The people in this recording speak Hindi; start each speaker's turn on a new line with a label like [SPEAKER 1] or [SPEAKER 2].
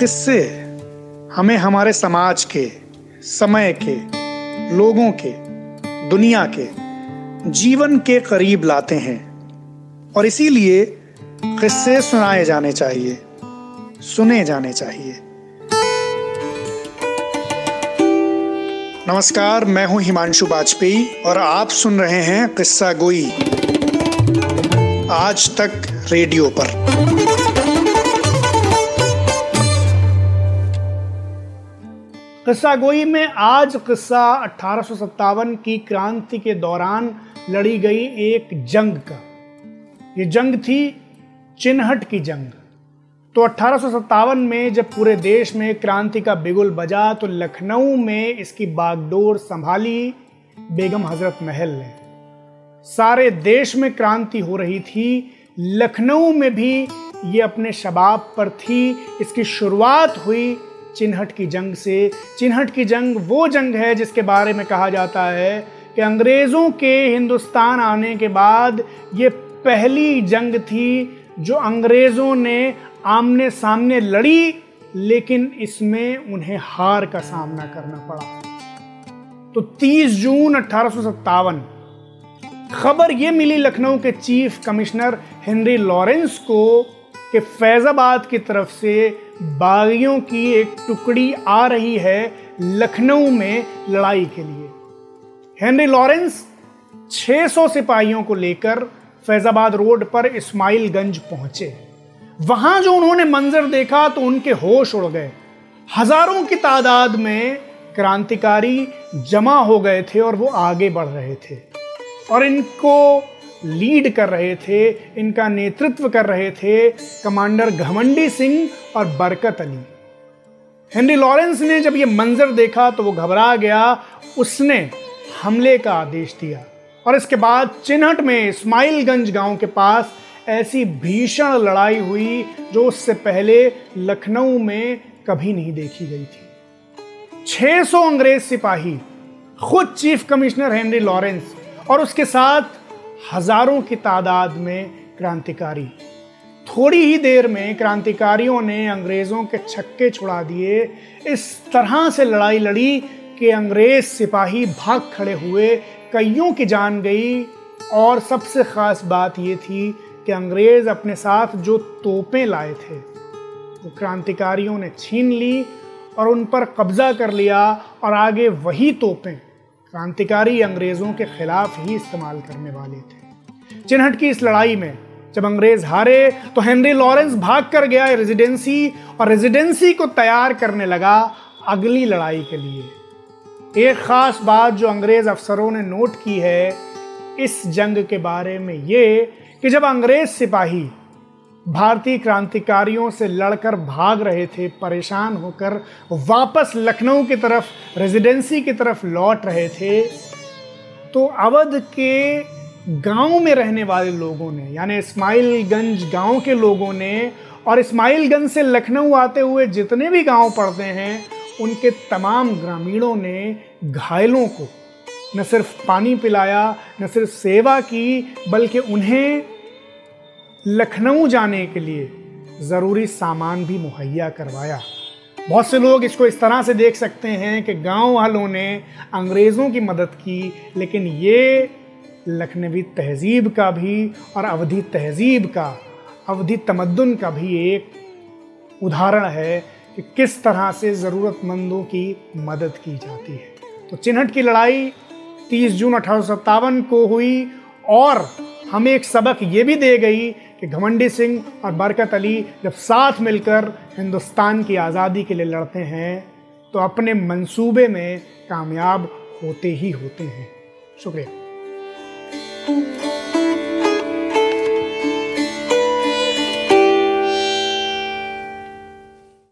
[SPEAKER 1] किस्से? हमें हमारे समाज के, समय के, लोगों के, दुनिया के, जीवन के करीब लाते हैं। और इसीलिए किस्से सुनाए जाने चाहिए, सुने जाने चाहिए। नमस्कार, मैं हूँ हिमांशु वाजपेयी और आप सुन रहे हैं किस्सा गोई। आज तक रेडियो पर। किस्सा गोई में आज किस्सा अठारह की क्रांति के दौरान लड़ी गई एक जंग का। ये जंग थी चिन्हट की जंग। तो अठारह में जब पूरे देश में क्रांति का बिगुल बजा तो लखनऊ में इसकी बागडोर संभाली बेगम हज़रत महल ने। सारे देश में क्रांति हो रही थी। लखनऊ में भी ये अपने शबाब पर थी। इसकी शुरुआत हुई चिन्हट की जंग से। चिन्हट की जंग वो जंग है जिसके बारे में कहा जाता है कि अंग्रेज़ों के हिंदुस्तान आने के बाद ये पहली जंग थी जो अंग्रेज़ों ने आमने सामने लड़ी, लेकिन इसमें उन्हें हार का सामना करना पड़ा। तो 30 जून अठारह खबर यह मिली लखनऊ के चीफ कमिश्नर हेनरी लॉरेंस को कि फैजाबाद की तरफ़ से बागियों की एक टुकड़ी आ रही है लखनऊ में लड़ाई के लिए। हेनरी लॉरेंस 600 सिपाहियों को लेकर फैजाबाद रोड पर इस्माइलगंज पहुँचे। वहाँ जो उन्होंने मंजर देखा तो उनके होश उड़ गए। हज़ारों की तादाद में क्रांतिकारी जमा हो गए थे और वो आगे बढ़ रहे थे। और इनको लीड कर रहे थे, इनका नेतृत्व कर रहे थे कमांडर घमंडी सिंह और बरकत अली। हेनरी लॉरेंस ने जब यह मंजर देखा तो वो घबरा गया। उसने हमले का आदेश दिया और इसके बाद चिन्हट में इस्माइलगंज गाँव के पास ऐसी भीषण लड़ाई हुई जो उससे पहले लखनऊ में कभी नहीं देखी गई थी। 600 अंग्रेज़ सिपाही, खुद चीफ कमिश्नर हेनरी लॉरेंस और उसके साथ हज़ारों की तादाद में क्रांतिकारी। थोड़ी ही देर में क्रांतिकारियों ने अंग्रेज़ों के छक्के छुड़ा दिए। इस तरह से लड़ाई लड़ी कि अंग्रेज़ सिपाही भाग खड़े हुए, कईयों की जान गई। और सबसे ख़ास बात ये थी कि अंग्रेज़ अपने साथ जो तोपें लाए थे, वो क्रांतिकारियों ने छीन ली और उन पर कब्जा कर लिया और आगे वही तोपें क्रांतिकारी अंग्रेज़ों के खिलाफ ही इस्तेमाल करने वाले थे। चिन्हट की इस लड़ाई में। जब अंग्रेज़ हारे तो हेनरी लॉरेंस भाग कर गया रेजिडेंसी और रेजिडेंसी को तैयार करने लगा अगली लड़ाई के लिए। एक खास बात जो अंग्रेज़ अफसरों ने नोट की है इस जंग के बारे में ये कि जब अंग्रेज़ सिपाही भारतीय क्रांतिकारियों से लड़कर भाग रहे थे, परेशान होकर वापस लखनऊ की तरफ़, रेजिडेंसी की तरफ़ लौट रहे थे तो अवध के गाँव में रहने वाले लोगों ने, यानी इस्माइलगंज गाँव के लोगों ने और इस्माइलगंज से लखनऊ आते हुए जितने भी गाँव पड़ते हैं, उनके तमाम ग्रामीणों ने घायलों को न सिर्फ़ पानी पिलाया, न सिर्फ़ सेवा की, बल्कि उन्हें लखनऊ जाने के लिए ज़रूरी सामान भी मुहैया करवाया। बहुत से लोग इसको इस तरह से देख सकते हैं कि गाँव वालों ने अंग्रेज़ों की मदद की, लेकिन ये लखनवी तहजीब का भी और अवधि तहजीब का, अवधि तमद्दन का भी एक उदाहरण है कि किस तरह से ज़रूरतमंदों की मदद की जाती है। तो चिन्हट की लड़ाई 30 जून अठारह सौ सत्तावन को हुई और हमें एक सबक ये भी दे गई कि घमंडी सिंह और बरकत अली जब साथ मिलकर हिंदुस्तान की आज़ादी के लिए लड़ते हैं तो अपने मंसूबे में कामयाब होते ही होते हैं। शुक्रिया। Thank you.